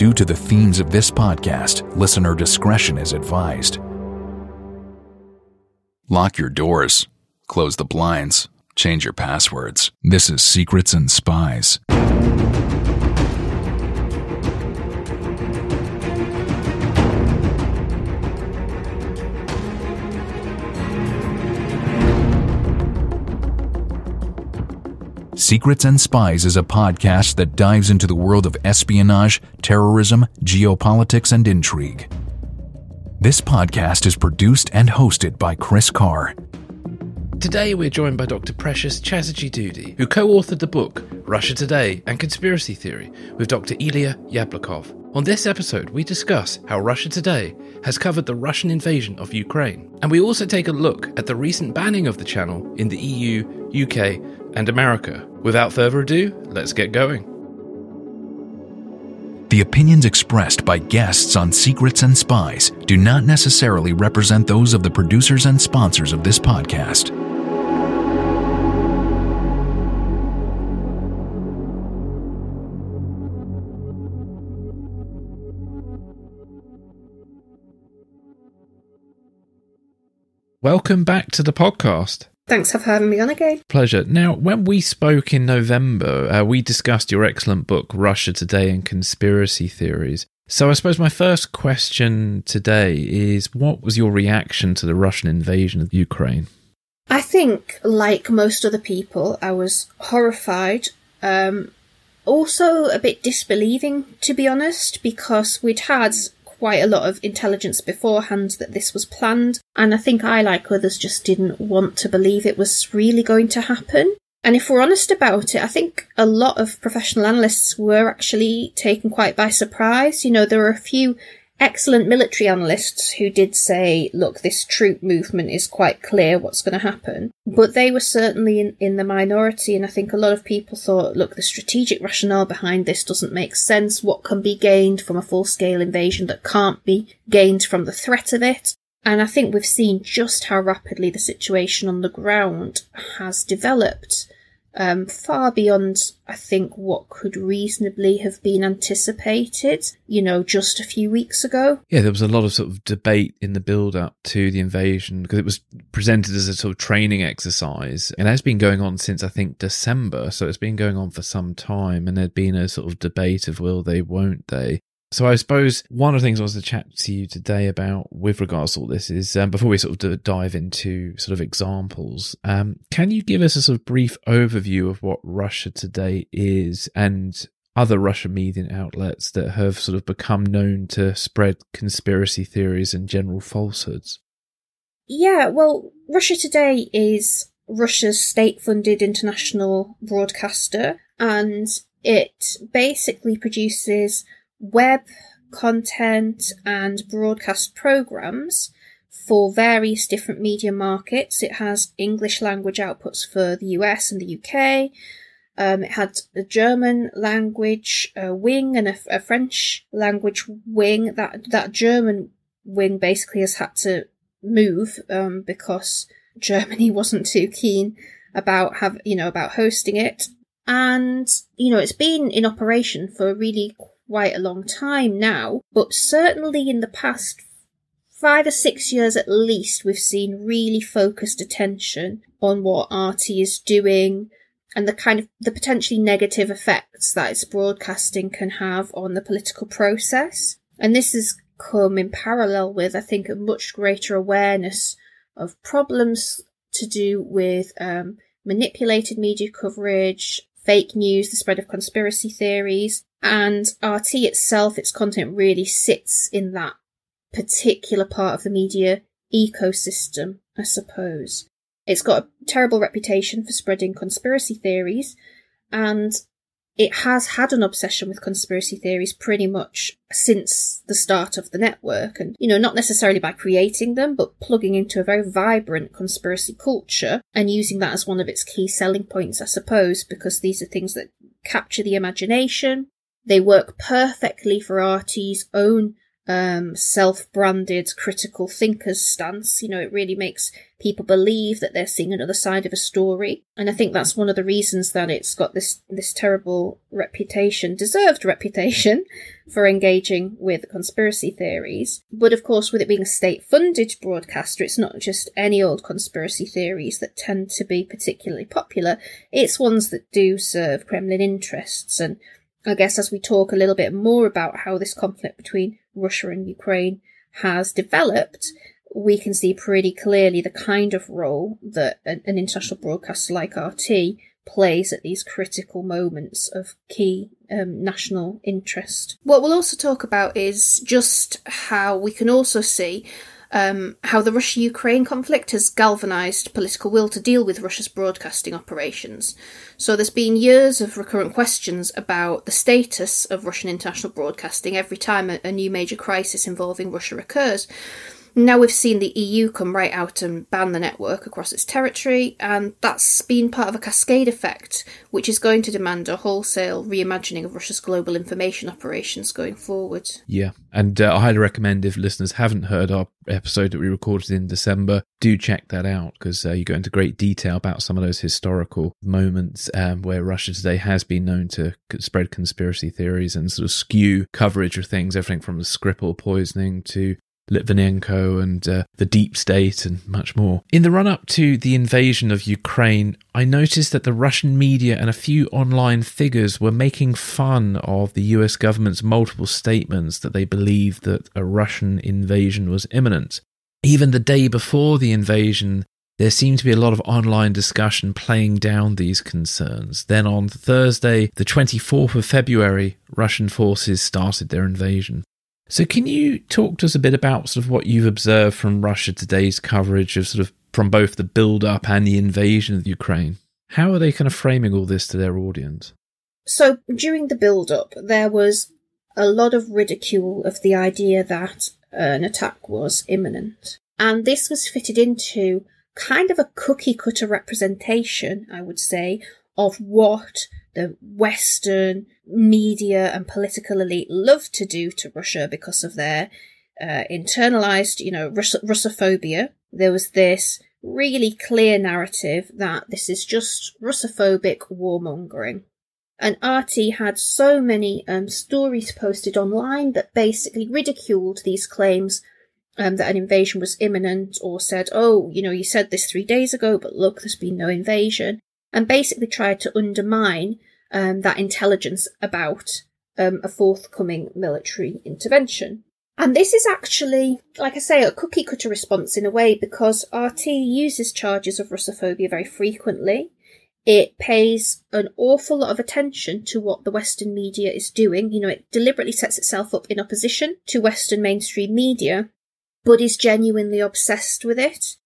Due to the themes of this podcast, listener discretion is advised. Lock your doors, close the blinds, change your passwords. This is Secrets and Spies. Secrets and Spies is a podcast that dives into the world of espionage, terrorism, geopolitics, and intrigue. This podcast is produced and hosted by Chris Carr. Today we're joined by Dr. Precious Chatterje Doody, who co-authored the book Russia Today and Conspiracy Theory with Dr. Ilya Yablokov. On this episode, we discuss how Russia Today has covered the Russian invasion of Ukraine, and we also take a look at the recent banning of the channel in the EU, UK, and America. Without further ado, let's get going. The opinions expressed by guests on Secrets and Spies do not necessarily represent those of the producers and sponsors of this podcast. Welcome back to the podcast. Thanks for having me on again. Pleasure. Now, when we spoke in November, uh, we discussed your excellent book, Russia Today and Conspiracy Theories. So, I suppose my first question today is what was your reaction to the Russian invasion of Ukraine? I think, like most other people, I was horrified. Um, also, a bit disbelieving, to be honest, because we'd had quite a lot of intelligence beforehand that this was planned, and I think I, like others, just didn't want to believe it was really going to happen. And if we're honest about it, I think a lot of professional analysts were actually taken quite by surprise. You know, there were a few excellent military analysts who did say, look, this troop movement is quite clear what's going to happen. But they were certainly in, in the minority, and I think a lot of people thought, look, the strategic rationale behind this doesn't make sense. What can be gained from a full scale invasion that can't be gained from the threat of it? And I think we've seen just how rapidly the situation on the ground has developed um, far beyond, I think, what could reasonably have been anticipated, you know, just a few weeks ago. Yeah, there was a lot of sort of debate in the build up to the invasion because it was presented as a sort of training exercise and has been going on since I think December. So it's been going on for some time and there'd been a sort of debate of will they, won't they. So I suppose one of the things I was to chat to you today about with regards to all this is um, before we sort of dive into sort of examples, um, can you give us a sort of brief overview of what Russia today is and other Russian media outlets that have sort of become known to spread conspiracy theories and general falsehoods? Yeah, well, Russia Today is Russia's state funded international broadcaster and it basically produces web content and broadcast programs for various different media markets. It has English language outputs for the US and the UK. Um, it had a German language uh, wing and a, a, French language wing. That that German wing basically has had to move um, because Germany wasn't too keen about have you know about hosting it. And you know it's been in operation for really quite a long time now, but certainly in the past five or six years at least, we've seen really focused attention on what RT is doing and the kind of the potentially negative effects that its broadcasting can have on the political process. And this has come in parallel with, I think, a much greater awareness of problems to do with um, manipulated media coverage, fake news, the spread of conspiracy theories, and RT itself, its content really sits in that particular part of the media ecosystem, I suppose. It's got a terrible reputation for spreading conspiracy theories, and it has had an obsession with conspiracy theories pretty much since the start of the network. And, you know, not necessarily by creating them, but plugging into a very vibrant conspiracy culture and using that as one of its key selling points, I suppose, because these are things that capture the imagination, they work perfectly for RT's own um, self branded critical thinkers stance. You know, it really makes people believe that they're seeing another side of a story. And I think that's one of the reasons that it's got this, this terrible reputation, deserved reputation, for engaging with conspiracy theories. But of course, with it being a state funded broadcaster, it's not just any old conspiracy theories that tend to be particularly popular. It's ones that do serve Kremlin interests and I guess as we talk a little bit more about how this conflict between Russia and Ukraine has developed, we can see pretty clearly the kind of role that an, international broadcaster like RT plays at these critical moments of key um, national interest. What we'll also talk about is just how we can also see um, how the Russia Ukraine conflict has galvanised political will to deal with Russia's broadcasting operations. So there's been years of recurrent questions about the status of Russian international broadcasting every time a, a new major crisis involving Russia occurs. Now we've seen the EU come right out and ban the network across its territory, and that's been part of a cascade effect, which is going to demand a wholesale reimagining of Russia's global information operations going forward. Yeah, and uh, I highly recommend if listeners haven't heard our episode that we recorded in December, do check that out because uh, you go into great detail about some of those historical moments um, where Russia today has been known to spread conspiracy theories and sort of skew coverage of things, everything from the Skripal poisoning to Litvinenko and uh, the deep state and much more. In the run up to the invasion of Ukraine, I noticed that the Russian media and a few online figures were making fun of the US government's multiple statements that they believed that a Russian invasion was imminent. Even the day before the invasion, there seemed to be a lot of online discussion playing down these concerns. Then on Thursday, the 24th of February, Russian forces started their invasion. So, can you talk to us a bit about sort of what you've observed from Russia today's coverage of sort of from both the build up and the invasion of Ukraine? How are they kind of framing all this to their audience? So, during the build up, there was a lot of ridicule of the idea that an attack was imminent. And this was fitted into kind of a cookie cutter representation, I would say, of what the Western media and political elite love to do to Russia because of their uh, internalized, you know, Russ- Russophobia. There was this really clear narrative that this is just Russophobic warmongering. And RT had so many um, stories posted online that basically ridiculed these claims um, that an invasion was imminent or said, oh, you know, you said this three days ago, but look, there's been no invasion and basically tried to undermine um, that intelligence about um, a forthcoming military intervention. And this is actually, like I say, a cookie cutter response in a way because RT uses charges of Russophobia very frequently. It pays an awful lot of attention to what the Western media is doing. You know, it deliberately sets itself up in opposition to Western mainstream media, but is genuinely obsessed with it.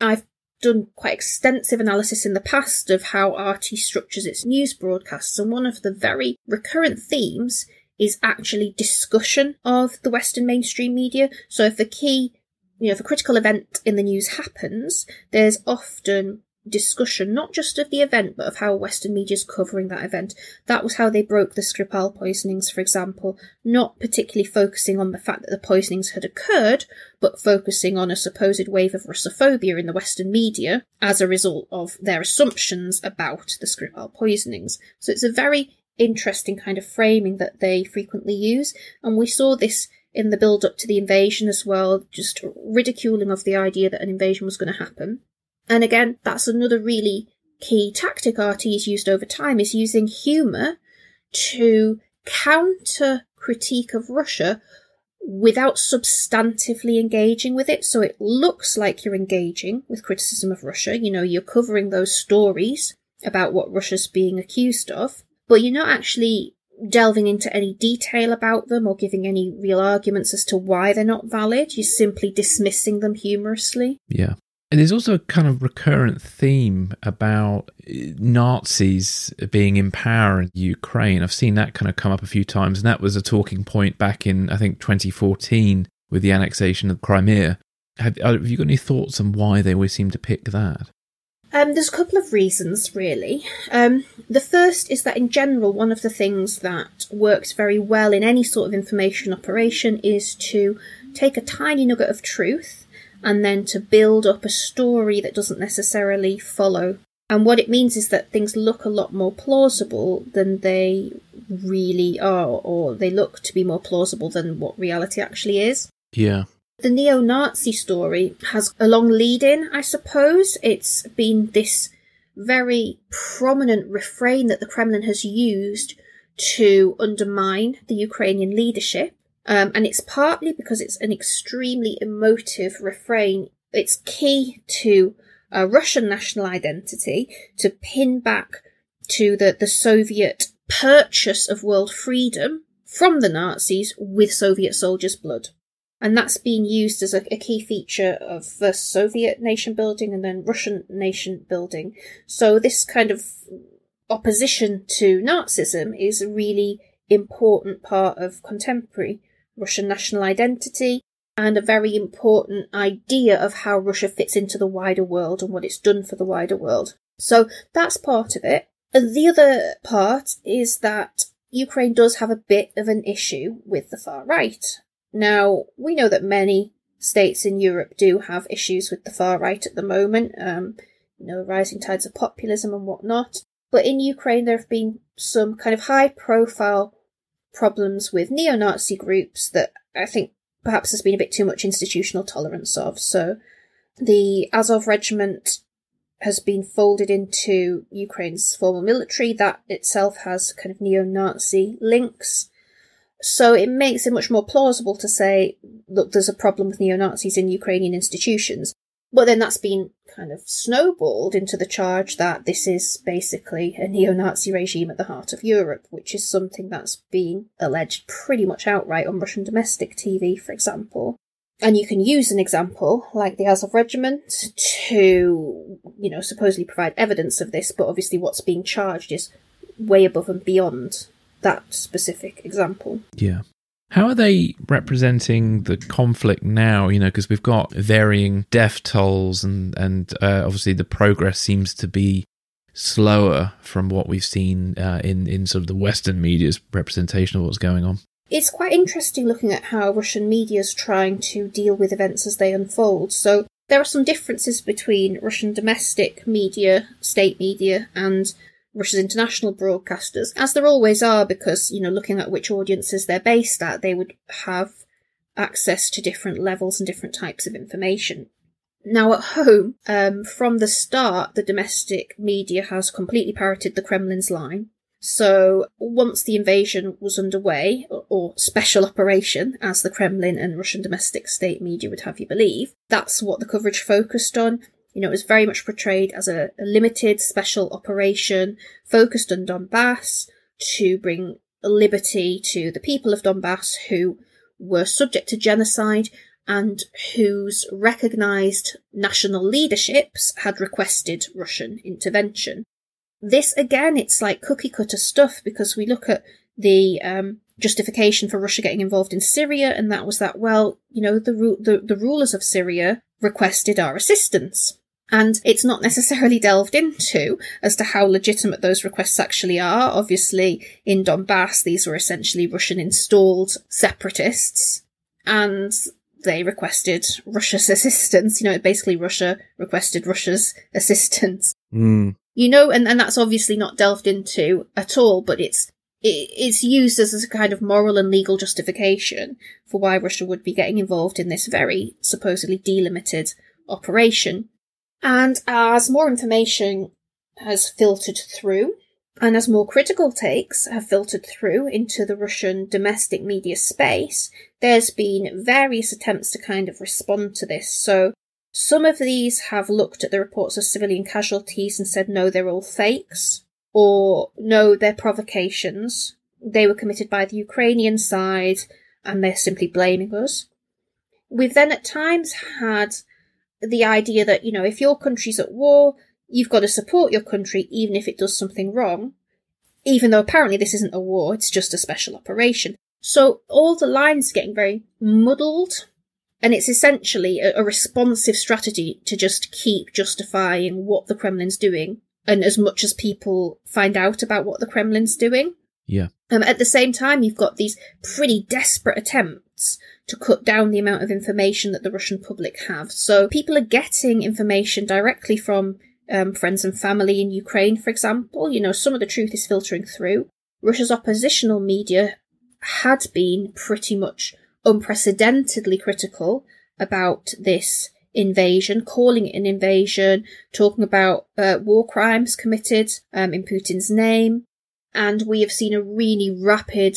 I've done quite extensive analysis in the past of how RT structures its news broadcasts, and one of the very recurrent themes is actually discussion of the Western mainstream media. So if a key, you know, if a critical event in the news happens, there's often discussion, not just of the event, but of how Western media is covering that event. That was how they broke the Skripal poisonings, for example, not particularly focusing on the fact that the poisonings had occurred, but focusing on a supposed wave of Russophobia in the Western media as a result of their assumptions about the Skripal poisonings. So it's a very interesting kind of framing that they frequently use, and we saw this in the build up to the invasion as well, just ridiculing of the idea that an invasion was going to happen. And again, that's another really key tactic RT has used over time is using humour to counter critique of Russia without substantively engaging with it. So it looks like you're engaging with criticism of Russia. You know, you're covering those stories about what Russia's being accused of, but you're not actually delving into any detail about them or giving any real arguments as to why they're not valid. You're simply dismissing them humorously. Yeah. And there's also a kind of recurrent theme about Nazis being in power in Ukraine. I've seen that kind of come up a few times, and that was a talking point back in, I think, 2014 with the annexation of Crimea. Have, have you got any thoughts on why they always seem to pick that? Um, there's a couple of reasons, really. Um, the first is that, in general, one of the things that works very well in any sort of information operation is to take a tiny nugget of truth and then to build up a story that doesn't necessarily follow. And what it means is that things look a lot more plausible than they really are, or they look to be more plausible than what reality actually is. Yeah. The neo Nazi story has a long lead in, I suppose. It's been this very prominent refrain that the Kremlin has used to undermine the Ukrainian leadership. Um, and it's partly because it's an extremely emotive refrain. It's key to a Russian national identity to pin back to the, the Soviet purchase of world freedom from the Nazis with Soviet soldiers' blood and that's being used as a, a, key feature of first Soviet nation building and then Russian nation building. So this kind of opposition to Nazism is a really important part of contemporary Russian national identity and a very important idea of how Russia fits into the wider world and what it's done for the wider world. So that's part of it. And the other part is that Ukraine does have a bit of an issue with the far right. Now, we know that many states in Europe do have issues with the far right at the moment, um, you know, rising tides of populism and whatnot. But in Ukraine, there have been some kind of high profile problems with neo Nazi groups that I think perhaps there's been a bit too much institutional tolerance of. So the Azov regiment has been folded into Ukraine's formal military. That itself has kind of neo Nazi links. So it makes it much more plausible to say, look, there's a problem with neo Nazis in Ukrainian institutions. But then that's been kind of snowballed into the charge that this is basically a neo Nazi regime at the heart of Europe, which is something that's been alleged pretty much outright on Russian domestic TV, for example. And you can use an example like the Azov Regiment to, you know, supposedly provide evidence of this, but obviously what's being charged is way above and beyond that specific example. Yeah. How are they representing the conflict now? You know, because we've got varying death tolls, and and uh, obviously the progress seems to be slower from what we've seen uh, in in sort of the Western media's representation of what's going on. It's quite interesting looking at how Russian media is trying to deal with events as they unfold. So there are some differences between Russian domestic media, state media, and Russia's international broadcasters, as there always are, because, you know, looking at which audiences they're based at, they would have access to different levels and different types of information. Now, at home, um, from the start, the domestic media has completely parroted the Kremlin's line. So, once the invasion was underway, or special operation, as the Kremlin and Russian domestic state media would have you believe, that's what the coverage focused on. You know, it was very much portrayed as a, a limited special operation focused on Donbass to bring liberty to the people of Donbass who were subject to genocide and whose recognised national leaderships had requested Russian intervention. This again, it's like cookie cutter stuff because we look at the um, justification for Russia getting involved in Syria, and that was that well, you know, the the, the rulers of Syria requested our assistance. And it's not necessarily delved into as to how legitimate those requests actually are. Obviously, in Donbass, these were essentially Russian installed separatists. And they requested Russia's assistance. You know, basically Russia requested Russia's assistance. Mm. You know, and, and that's obviously not delved into at all, but it's it, it's used as a kind of moral and legal justification for why Russia would be getting involved in this very supposedly delimited operation. And as more information has filtered through, and as more critical takes have filtered through into the Russian domestic media space, there's been various attempts to kind of respond to this. So some of these have looked at the reports of civilian casualties and said, no, they're all fakes, or no, they're provocations. They were committed by the Ukrainian side and they're simply blaming us. We've then at times had the idea that, you know, if your country's at war, you've got to support your country even if it does something wrong. Even though apparently this isn't a war, it's just a special operation. So all the lines are getting very muddled. And it's essentially a, a responsive strategy to just keep justifying what the Kremlin's doing. And as much as people find out about what the Kremlin's doing. Yeah. Um, at the same time, you've got these pretty desperate attempts to cut down the amount of information that the Russian public have. So people are getting information directly from um, friends and family in Ukraine, for example. You know, some of the truth is filtering through. Russia's oppositional media had been pretty much unprecedentedly critical about this invasion, calling it an invasion, talking about uh, war crimes committed um, in Putin's name. And we have seen a really rapid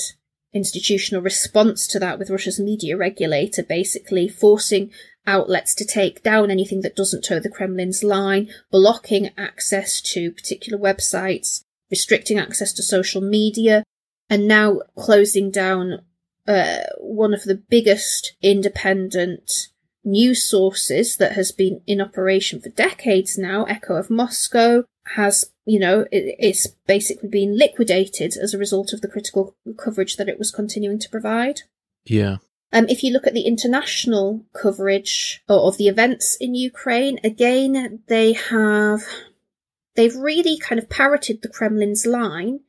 institutional response to that with Russia's media regulator basically forcing outlets to take down anything that doesn't toe the Kremlin's line, blocking access to particular websites, restricting access to social media, and now closing down uh, one of the biggest independent news sources that has been in operation for decades now, Echo of Moscow, has, you know, it, it's basically been liquidated as a result of the critical coverage that it was continuing to provide. Yeah. Um, if you look at the international coverage of the events in Ukraine, again, they have, they've really kind of parroted the Kremlin's line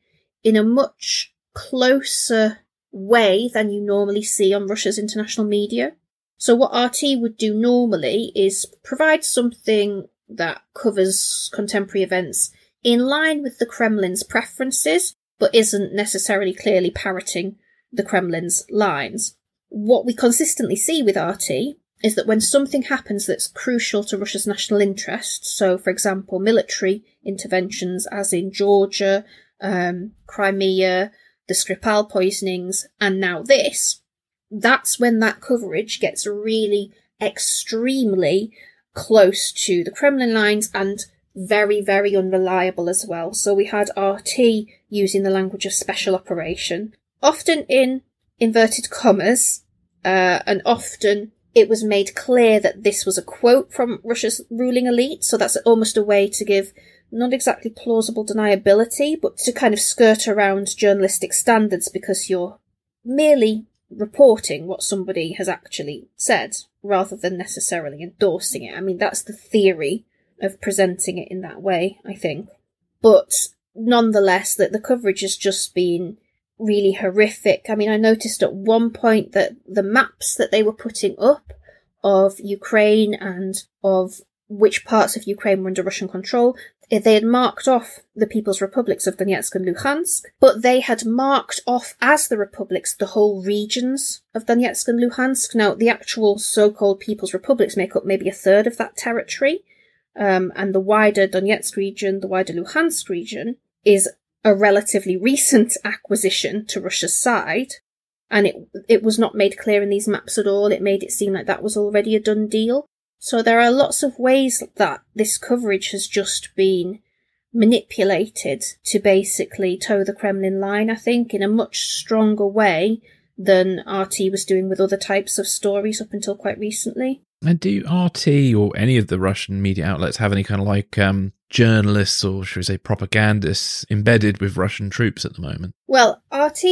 in a much closer way than you normally see on Russia's international media. So what RT would do normally is provide something that covers contemporary events in line with the Kremlin's preferences, but isn't necessarily clearly parroting the Kremlin's lines. What we consistently see with RT is that when something happens that's crucial to Russia's national interests, so for example, military interventions as in Georgia, um, Crimea, the Skripal poisonings, and now this, that's when that coverage gets really extremely close to the Kremlin lines and very, very unreliable as well. So we had RT using the language of special operation, often in inverted commas, uh, and often it was made clear that this was a quote from Russia's ruling elite. So that's almost a way to give not exactly plausible deniability, but to kind of skirt around journalistic standards because you're merely reporting what somebody has actually said rather than necessarily endorsing it. I mean, that's the theory of presenting it in that way, I think. But nonetheless, that the coverage has just been really horrific. I mean, I noticed at one point that the maps that they were putting up of Ukraine and of which parts of Ukraine were under Russian control, eh, they had marked off the People's Republics of Donetsk and Luhansk, but they had marked off as the republics the whole regions of Donetsk and Luhansk. Now, the actual so-called People's Republics make up maybe a third of that territory, um, and the wider Donetsk region, the wider Luhansk region, is a relatively recent acquisition to Russia's side, and it it was not made clear in these maps at all. It made it seem like that was already a done deal. So there are lots of ways that this coverage has just been manipulated to basically toe the Kremlin line, I think, in a much stronger way than RT was doing with other types of stories up until quite recently. And do RT or any of the Russian media outlets have any kind of like um, journalists or should we say propagandists embedded with Russian troops at the moment? Well, RT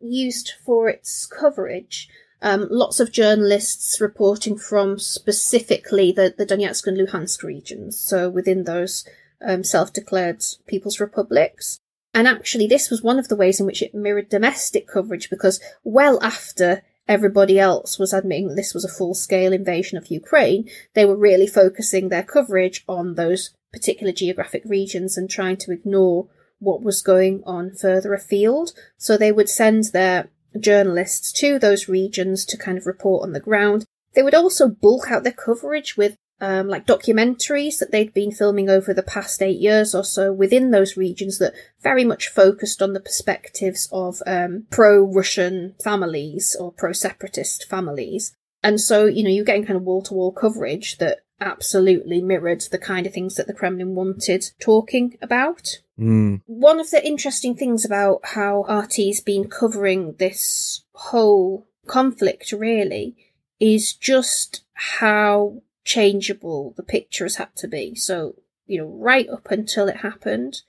used for its coverage um, lots of journalists reporting from specifically the, the Donetsk and Luhansk regions, so within those um, self-declared people's republics. And actually, this was one of the ways in which it mirrored domestic coverage because well after everybody else was admitting that this was a full-scale invasion of Ukraine, they were really focusing their coverage on those particular geographic regions and trying to ignore what was going on further afield. So they would send their journalists to those regions to kind of report on the ground. They would also bulk out their coverage with um, like documentaries that they'd been filming over the past eight years or so within those regions that very much focused on the perspectives of um, pro-Russian families or pro-separatist families. And so, you know, you're getting kind of wall-to-wall coverage that absolutely mirrored the kind of things that the Kremlin wanted talking about. Mm. One of the interesting things about how RT's been covering this whole conflict really is just how changeable the pictures had to be. So, you know, right up until it happened,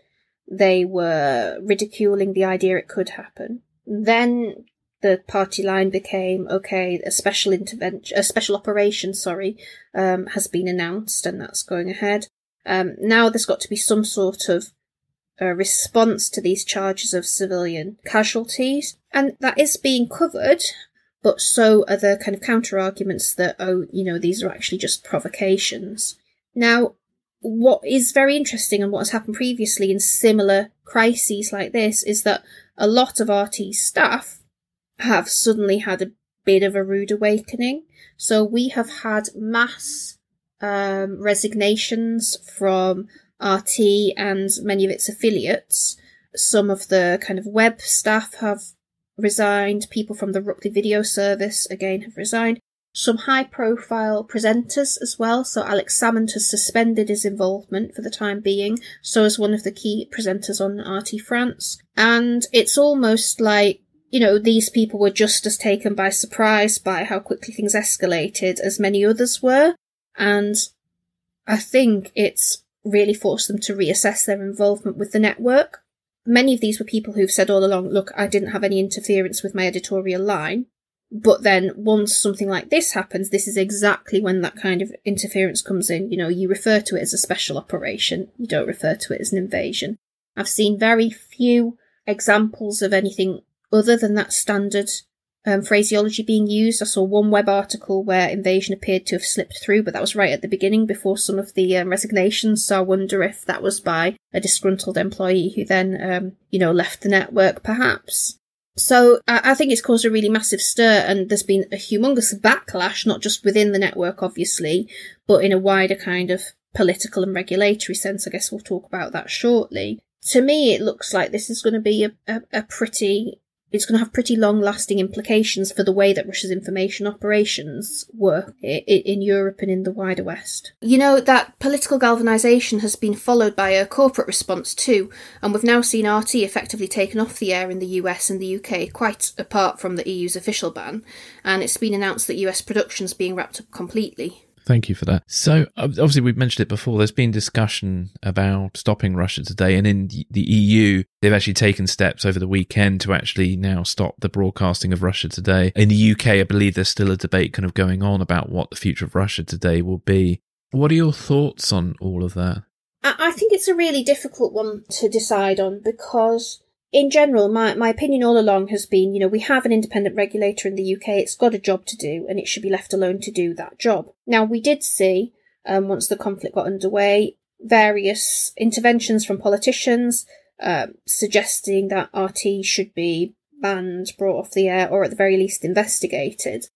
they were ridiculing the idea it could happen. Then the party line became okay. A special intervention, a special operation, sorry, um, has been announced, and that's going ahead. Um, now there's got to be some sort of response to these charges of civilian casualties, and that is being covered. But so are the kind of counter arguments that, oh, you know, these are actually just provocations. Now, what is very interesting and what has happened previously in similar crises like this is that a lot of RT staff have suddenly had a bit of a rude awakening. So we have had mass um, resignations from RT and many of its affiliates. Some of the kind of web staff have resigned. People from the Ruptly Video Service again have resigned. Some high profile presenters as well. So Alex Salmond has suspended his involvement for the time being. So as one of the key presenters on RT France. And it's almost like you know, these people were just as taken by surprise by how quickly things escalated as many others were. And I think it's really forced them to reassess their involvement with the network. Many of these were people who've said all along, look, I didn't have any interference with my editorial line. But then once something like this happens, this is exactly when that kind of interference comes in. You know, you refer to it as a special operation. You don't refer to it as an invasion. I've seen very few examples of anything other than that standard um, phraseology being used. I saw one web article where invasion appeared to have slipped through, but that was right at the beginning before some of the um, resignations. So I wonder if that was by a disgruntled employee who then, um, you know, left the network perhaps. So I, think it's caused a really massive stir and there's been a humongous backlash, not just within the network, obviously, but in a wider kind of political and regulatory sense. I guess we'll talk about that shortly. To me, it looks like this is going to be a, a, a pretty it's going to have pretty long lasting implications for the way that Russia's information operations work in Europe and in the wider West. You know, that political galvanisation has been followed by a corporate response too, and we've now seen RT effectively taken off the air in the US and the UK, quite apart from the EU's official ban, and it's been announced that US production's being wrapped up completely. Thank you for that. So, obviously, we've mentioned it before. There's been discussion about stopping Russia today, and in the EU, they've actually taken steps over the weekend to actually now stop the broadcasting of Russia today. In the UK, I believe there's still a debate kind of going on about what the future of Russia today will be. What are your thoughts on all of that? I think it's a really difficult one to decide on because in general, my, my opinion all along has been, you know, we have an independent regulator in the UK, it's got a job to do, and it should be left alone to do that job. Now, we did see, um, once the conflict got underway, various interventions from politicians um, suggesting that RT should be banned, brought off the air, or at the very least investigated.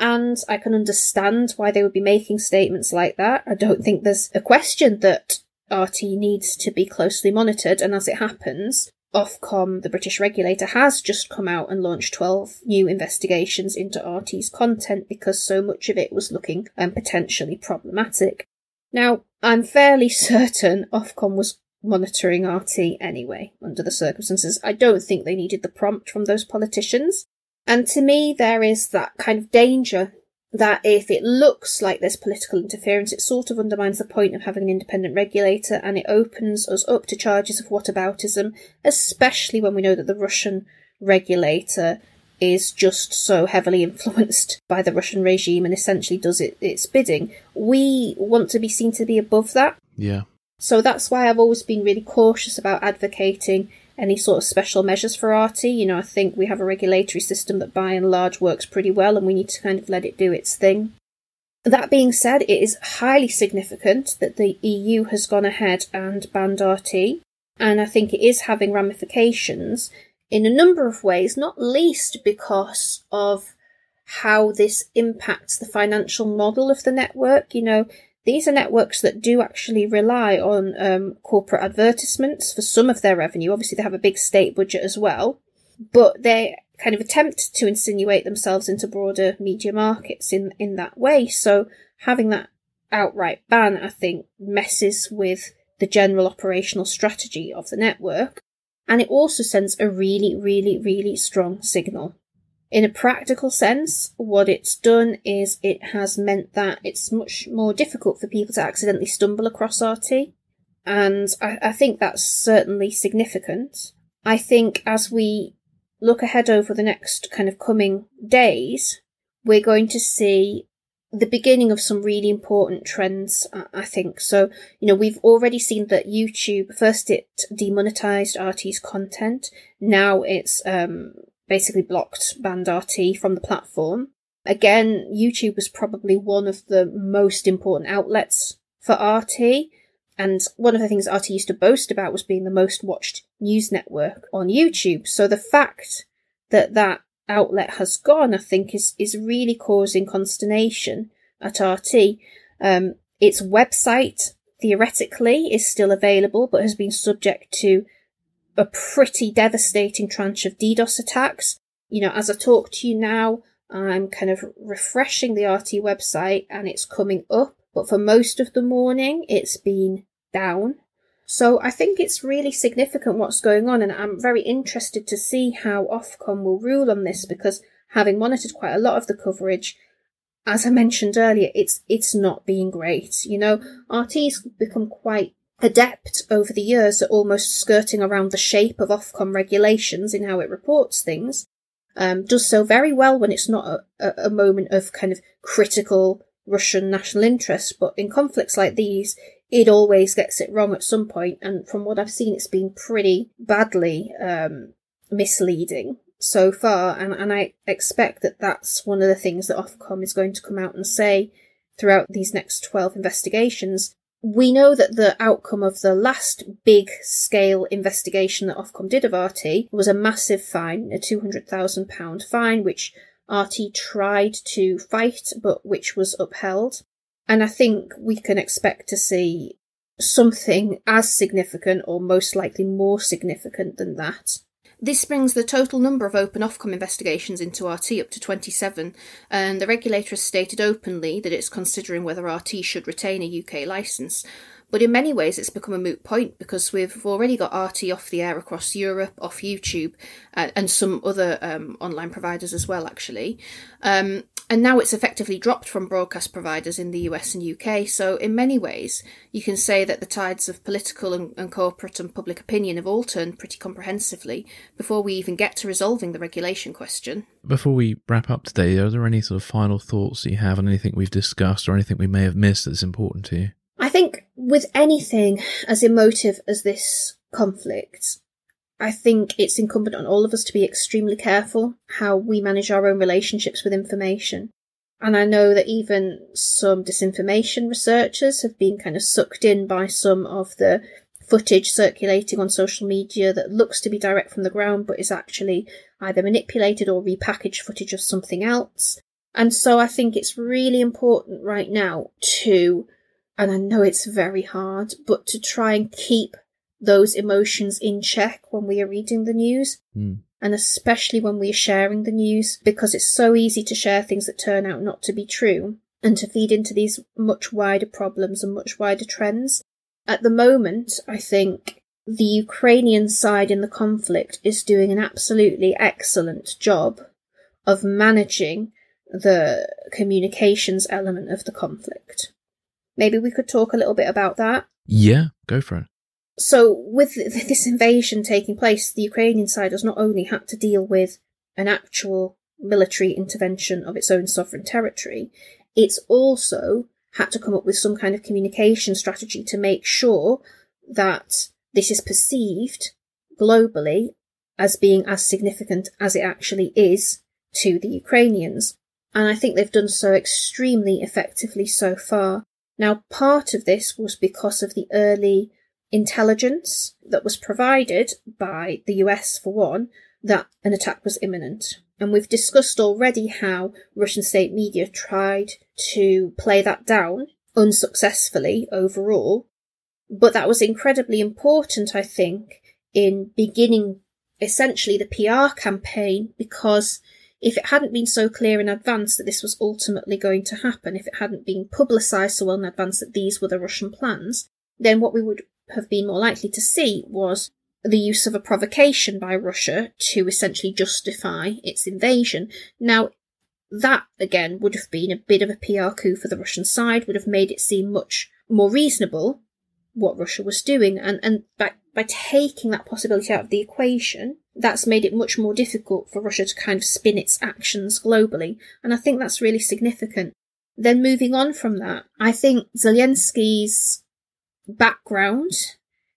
And I can understand why they would be making statements like that. I don't think there's a question that RT needs to be closely monitored, and as it happens, Ofcom, the British regulator, has just come out and launched 12 new investigations into RT's content because so much of it was looking um, potentially problematic. Now, I'm fairly certain Ofcom was monitoring RT anyway, under the circumstances. I don't think they needed the prompt from those politicians. And to me, there is that kind of danger that if it looks like there's political interference, it sort of undermines the point of having an independent regulator and it opens us up to charges of whataboutism, especially when we know that the Russian regulator is just so heavily influenced by the Russian regime and essentially does it its bidding. We want to be seen to be above that. Yeah. So that's why I've always been really cautious about advocating any sort of special measures for RT. You know, I think we have a regulatory system that by and large works pretty well and we need to kind of let it do its thing. That being said, it is highly significant that the EU has gone ahead and banned RT, and I think it is having ramifications in a number of ways, not least because of how this impacts the financial model of the network. You know, these are networks that do actually rely on um, corporate advertisements for some of their revenue. Obviously, they have a big state budget as well, but they kind of attempt to insinuate themselves into broader media markets in, in that way. So having that outright ban, I think, messes with the general operational strategy of the network. And it also sends a really, really, really strong signal in a practical sense, what it's done is it has meant that it's much more difficult for people to accidentally stumble across RT. And I, I think that's certainly significant. I think as we look ahead over the next kind of coming days, we're going to see the beginning of some really important trends, I think. So, you know, we've already seen that YouTube, first it demonetized RT's content. Now it's, um, basically blocked banned RT from the platform. Again, YouTube was probably one of the most important outlets for RT. And one of the things RT used to boast about was being the most watched news network on YouTube. So the fact that that outlet has gone, I think, is, is really causing consternation at RT. Um, its website, theoretically, is still available, but has been subject to a pretty devastating tranche of DDoS attacks. You know, as I talk to you now, I'm kind of refreshing the RT website and it's coming up, but for most of the morning, it's been down. So I think it's really significant what's going on, and I'm very interested to see how Ofcom will rule on this because having monitored quite a lot of the coverage, as I mentioned earlier, it's it's not being great. You know, RT's become quite adept over the years at almost skirting around the shape of Ofcom regulations in how it reports things. Um, does so very well when it's not a, a moment of kind of critical Russian national interest, but in conflicts like these, it always gets it wrong at some point, and from what I've seen, it's been pretty badly um, misleading so far, and, and I expect that that's one of the things that Ofcom is going to come out and say throughout these next 12 investigations. We know that the outcome of the last big scale investigation that Ofcom did of RT was a massive fine, a £200,000 fine, which RT tried to fight, but which was upheld. And I think we can expect to see something as significant or most likely more significant than that. This brings the total number of open Ofcom investigations into RT up to 27, and the regulator has stated openly that it's considering whether RT should retain a UK licence. But in many ways, it's become a moot point because we've already got RT off the air across Europe, off YouTube, uh, and some other um, online providers as well, actually. Um, and now it's effectively dropped from broadcast providers in the US and UK. So, in many ways, you can say that the tides of political and, and corporate and public opinion have all turned pretty comprehensively before we even get to resolving the regulation question. Before we wrap up today, are there any sort of final thoughts that you have on anything we've discussed or anything we may have missed that's important to you? I think with anything as emotive as this conflict, I think it's incumbent on all of us to be extremely careful how we manage our own relationships with information. And I know that even some disinformation researchers have been kind of sucked in by some of the footage circulating on social media that looks to be direct from the ground but is actually either manipulated or repackaged footage of something else. And so I think it's really important right now to and I know it's very hard, but to try and keep those emotions in check when we are reading the news. Mm. And especially when we are sharing the news, because it's so easy to share things that turn out not to be true and to feed into these much wider problems and much wider trends. At the moment, I think the Ukrainian side in the conflict is doing an absolutely excellent job of managing the communications element of the conflict. Maybe we could talk a little bit about that. Yeah, go for it. So, with this invasion taking place, the Ukrainian side has not only had to deal with an actual military intervention of its own sovereign territory, it's also had to come up with some kind of communication strategy to make sure that this is perceived globally as being as significant as it actually is to the Ukrainians. And I think they've done so extremely effectively so far. Now, part of this was because of the early intelligence that was provided by the US, for one, that an attack was imminent. And we've discussed already how Russian state media tried to play that down unsuccessfully overall. But that was incredibly important, I think, in beginning essentially the PR campaign because if it hadn't been so clear in advance that this was ultimately going to happen, if it hadn't been publicised so well in advance that these were the Russian plans, then what we would have been more likely to see was the use of a provocation by Russia to essentially justify its invasion. Now, that again would have been a bit of a PR coup for the Russian side, would have made it seem much more reasonable what Russia was doing, and, and that by taking that possibility out of the equation, that's made it much more difficult for Russia to kind of spin its actions globally. And I think that's really significant. Then moving on from that, I think Zelensky's background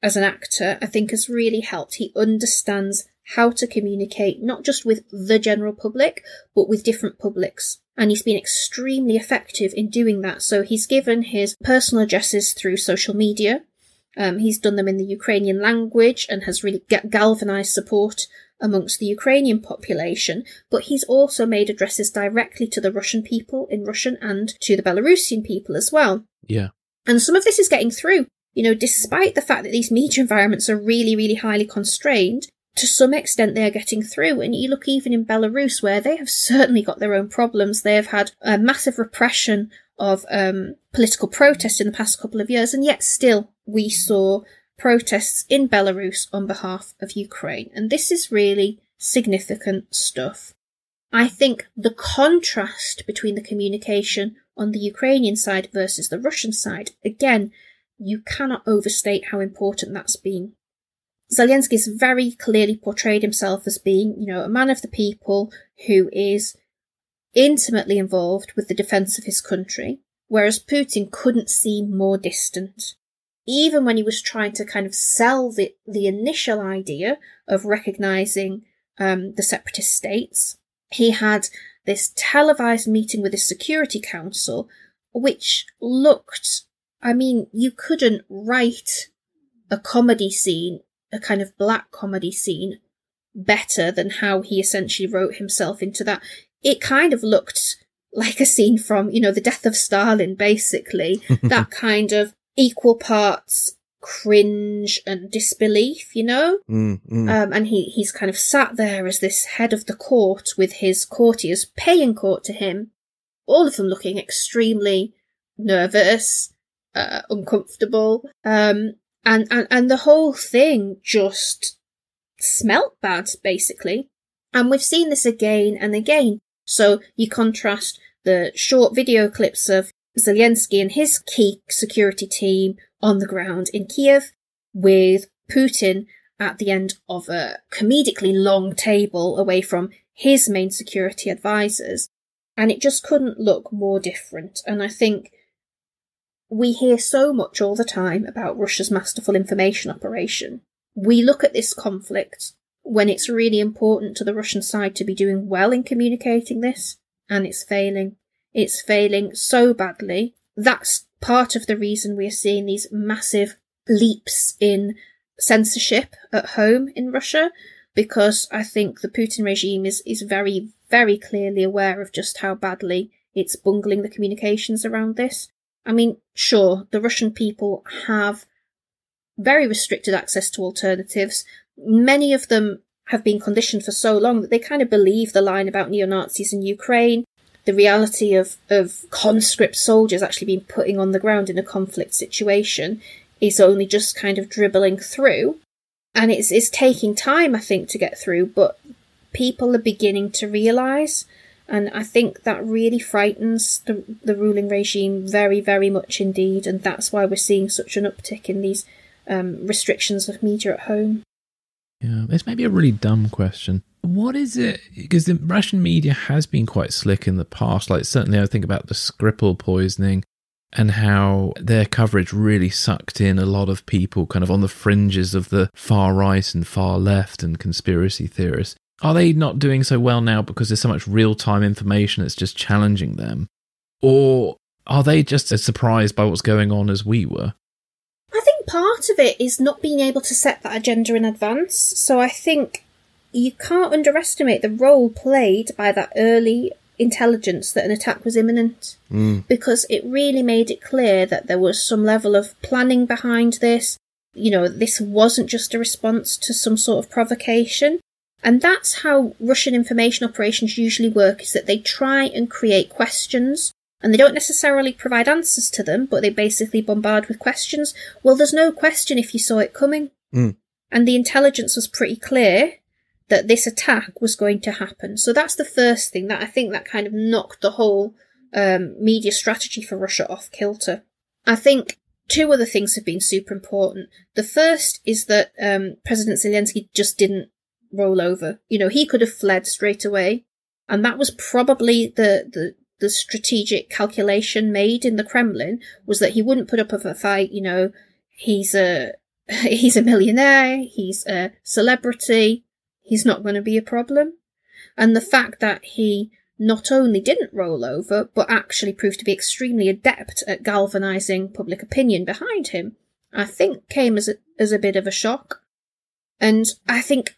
as an actor, I think has really helped. He understands how to communicate not just with the general public, but with different publics. And he's been extremely effective in doing that. So he's given his personal addresses through social media. Um, he's done them in the Ukrainian language and has really galvanized support amongst the Ukrainian population, but he's also made addresses directly to the Russian people in Russian and to the Belarusian people as well. Yeah. And some of this is getting through. You know, despite the fact that these media environments are really, really highly constrained, to some extent they are getting through. And you look even in Belarus, where they have certainly got their own problems. They have had a massive repression of um, political protest in the past couple of years, and yet still we saw protests in Belarus on behalf of Ukraine. And this is really significant stuff. I think the contrast between the communication on the Ukrainian side versus the Russian side, again, you cannot overstate how important that's been. Zelensky has very clearly portrayed himself as being, you know, a man of the people who is intimately involved with the defense of his country, whereas Putin couldn't seem more distant. Even when he was trying to kind of sell the, the initial idea of recognizing um, the separatist states, he had this televised meeting with the Security Council, which looked, I mean, you couldn't write a comedy scene a kind of black comedy scene better than how he essentially wrote himself into that. It kind of looked like a scene from, you know, the death of Stalin, basically. that kind of equal parts cringe and disbelief, you know? Mm, mm. Um, and he, he's kind of sat there as this head of the court with his courtiers paying court to him, all of them looking extremely nervous, uh, uncomfortable. Um, and, and, and the whole thing just smelt bad, basically. And we've seen this again and again. So you contrast the short video clips of Zelensky and his key security team on the ground in Kiev with Putin at the end of a comedically long table away from his main security advisors. And it just couldn't look more different. And I think we hear so much all the time about Russia's masterful information operation. We look at this conflict when it's really important to the Russian side to be doing well in communicating this, and it's failing. It's failing so badly. That's part of the reason we are seeing these massive leaps in censorship at home in Russia, because I think the Putin regime is, is very, very clearly aware of just how badly it's bungling the communications around this. I mean, sure, the Russian people have very restricted access to alternatives. Many of them have been conditioned for so long that they kind of believe the line about neo Nazis in Ukraine, the reality of, of conscript soldiers actually being putting on the ground in a conflict situation is only just kind of dribbling through. And it's, it's taking time, I think, to get through, but people are beginning to realise and I think that really frightens the, the ruling regime very, very much indeed. And that's why we're seeing such an uptick in these um, restrictions of media at home. Yeah, this may be a really dumb question. What is it? Because the Russian media has been quite slick in the past. Like, certainly, I think about the Skripal poisoning and how their coverage really sucked in a lot of people kind of on the fringes of the far right and far left and conspiracy theorists. Are they not doing so well now because there's so much real time information that's just challenging them? Or are they just as surprised by what's going on as we were? I think part of it is not being able to set that agenda in advance. So I think you can't underestimate the role played by that early intelligence that an attack was imminent mm. because it really made it clear that there was some level of planning behind this. You know, this wasn't just a response to some sort of provocation. And that's how Russian information operations usually work is that they try and create questions and they don't necessarily provide answers to them, but they basically bombard with questions. Well, there's no question if you saw it coming. Mm. And the intelligence was pretty clear that this attack was going to happen. So that's the first thing that I think that kind of knocked the whole um, media strategy for Russia off kilter. I think two other things have been super important. The first is that um, President Zelensky just didn't roll over. You know, he could have fled straight away, and that was probably the the the strategic calculation made in the Kremlin was that he wouldn't put up a fight. You know, he's a he's a millionaire, he's a celebrity, he's not going to be a problem. And the fact that he not only didn't roll over, but actually proved to be extremely adept at galvanizing public opinion behind him, I think came as a, as a bit of a shock. And I think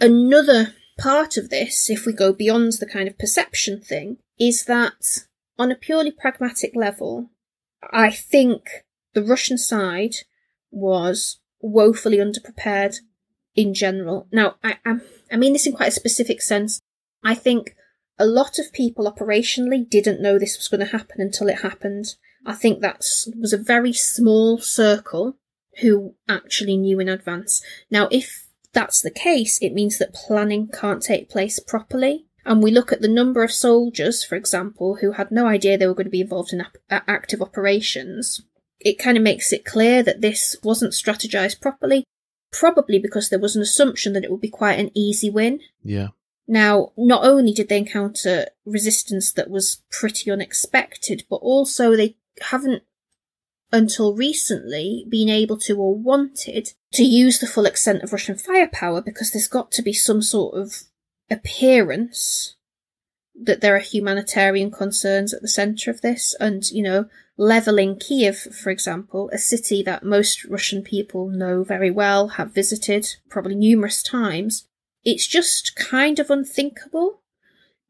another part of this, if we go beyond the kind of perception thing, is that on a purely pragmatic level, I think the Russian side was woefully underprepared in general. Now, I, I, I mean this in quite a specific sense. I think a lot of people operationally didn't know this was going to happen until it happened. I think that was a very small circle who actually knew in advance. Now, if that's the case, it means that planning can't take place properly. And we look at the number of soldiers, for example, who had no idea they were going to be involved in uh, active operations. It kind of makes it clear that this wasn't strategized properly, probably because there was an assumption that it would be quite an easy win. Yeah. Now, not only did they encounter resistance that was pretty unexpected, but also they haven't until recently been able to or wanted to use the full extent of Russian firepower because there's got to be some sort of appearance that there are humanitarian concerns at the centre of this. And, you know, levelling Kiev, for example, a city that most Russian people know very well, have visited probably numerous times, it's just kind of unthinkable.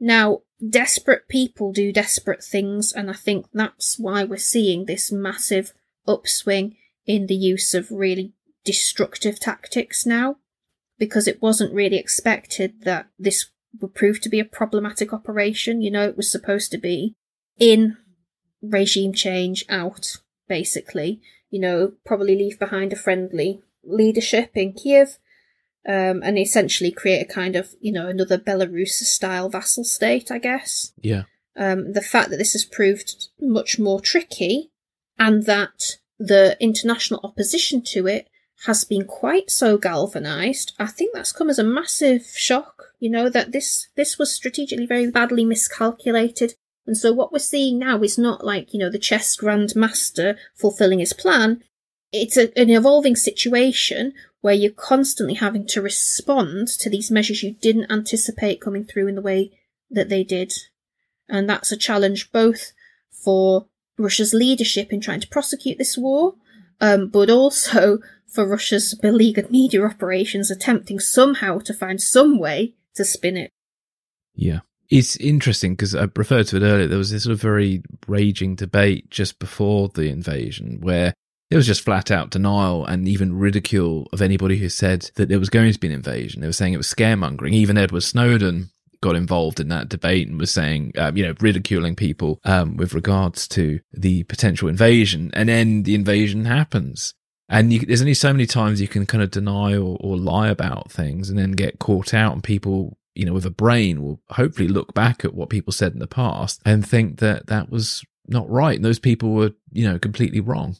Now, desperate people do desperate things, and I think that's why we're seeing this massive upswing in the use of really destructive tactics now, because it wasn't really expected that this would prove to be a problematic operation. You know, it was supposed to be in, regime change, out, basically. You know, probably leave behind a friendly leadership in Kiev um, and essentially create a kind of, you know, another Belarus style vassal state, I guess. Yeah. Um, the fact that this has proved much more tricky and that the international opposition to it has been quite so galvanized, I think that's come as a massive shock, you know, that this, this was strategically very badly miscalculated. And so what we're seeing now is not like, you know, the chess grandmaster fulfilling his plan. It's a, an evolving situation where you're constantly having to respond to these measures you didn't anticipate coming through in the way that they did. And that's a challenge both for Russia's leadership in trying to prosecute this war, um, but also for Russia's beleaguered media operations attempting somehow to find some way to spin it. Yeah. It's interesting because I referred to it earlier. There was this sort of very raging debate just before the invasion where it was just flat out denial and even ridicule of anybody who said that there was going to be an invasion. They were saying it was scaremongering. Even Edward Snowden got involved in that debate and was saying, um, you know, ridiculing people um, with regards to the potential invasion. And then the invasion happens. And you, there's only so many times you can kind of deny or, or lie about things and then get caught out, and people, you know, with a brain will hopefully look back at what people said in the past and think that that was not right. And those people were, you know, completely wrong.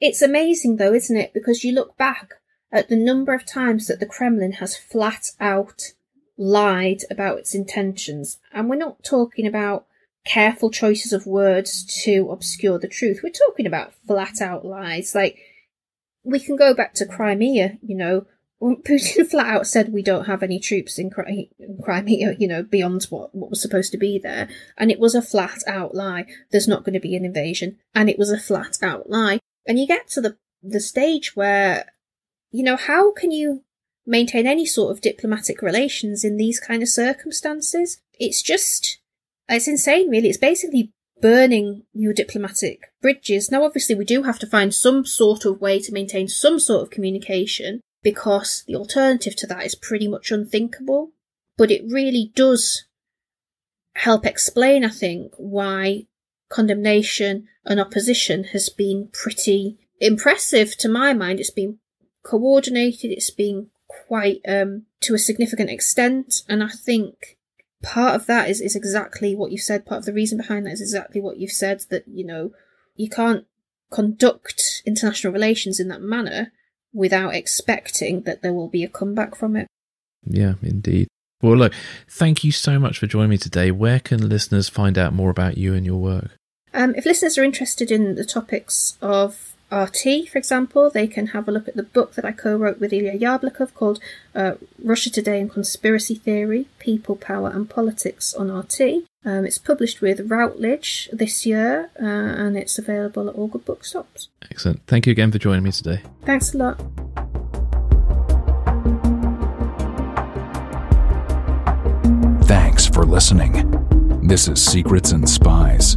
It's amazing though, isn't it? Because you look back at the number of times that the Kremlin has flat out lied about its intentions. And we're not talking about careful choices of words to obscure the truth. We're talking about flat out lies. Like, we can go back to Crimea, you know, Putin flat out said we don't have any troops in, Crimea, you know, beyond what, what was supposed to be there. And it was a flat out lie. There's not going to be an invasion. And it was a flat out lie. And you get to the, the stage where, you know, how can you maintain any sort of diplomatic relations in these kind of circumstances? It's just, it's insane, really. It's basically burning your diplomatic bridges. Now, obviously, we do have to find some sort of way to maintain some sort of communication because the alternative to that is pretty much unthinkable. But it really does help explain, I think, why condemnation and opposition has been pretty impressive to my mind. It's been coordinated, it's been quite um, to a significant extent, and I think part of that is, is exactly what you've said. Part of the reason behind that is exactly what you've said that, you know, you can't conduct international relations in that manner without expecting that there will be a comeback from it. Yeah, indeed. Well, look, thank you so much for joining me today. Where can listeners find out more about you and your work? Um, if listeners are interested in the topics of RT, for example, they can have a look at the book that I co wrote with Ilya Yablokov called uh, Russia Today and Conspiracy Theory People, Power and Politics on RT. Um, it's published with Routledge this year uh, and it's available at all good bookshops. Excellent. Thank you again for joining me today. Thanks a lot. Thanks for listening. This is Secrets and Spies.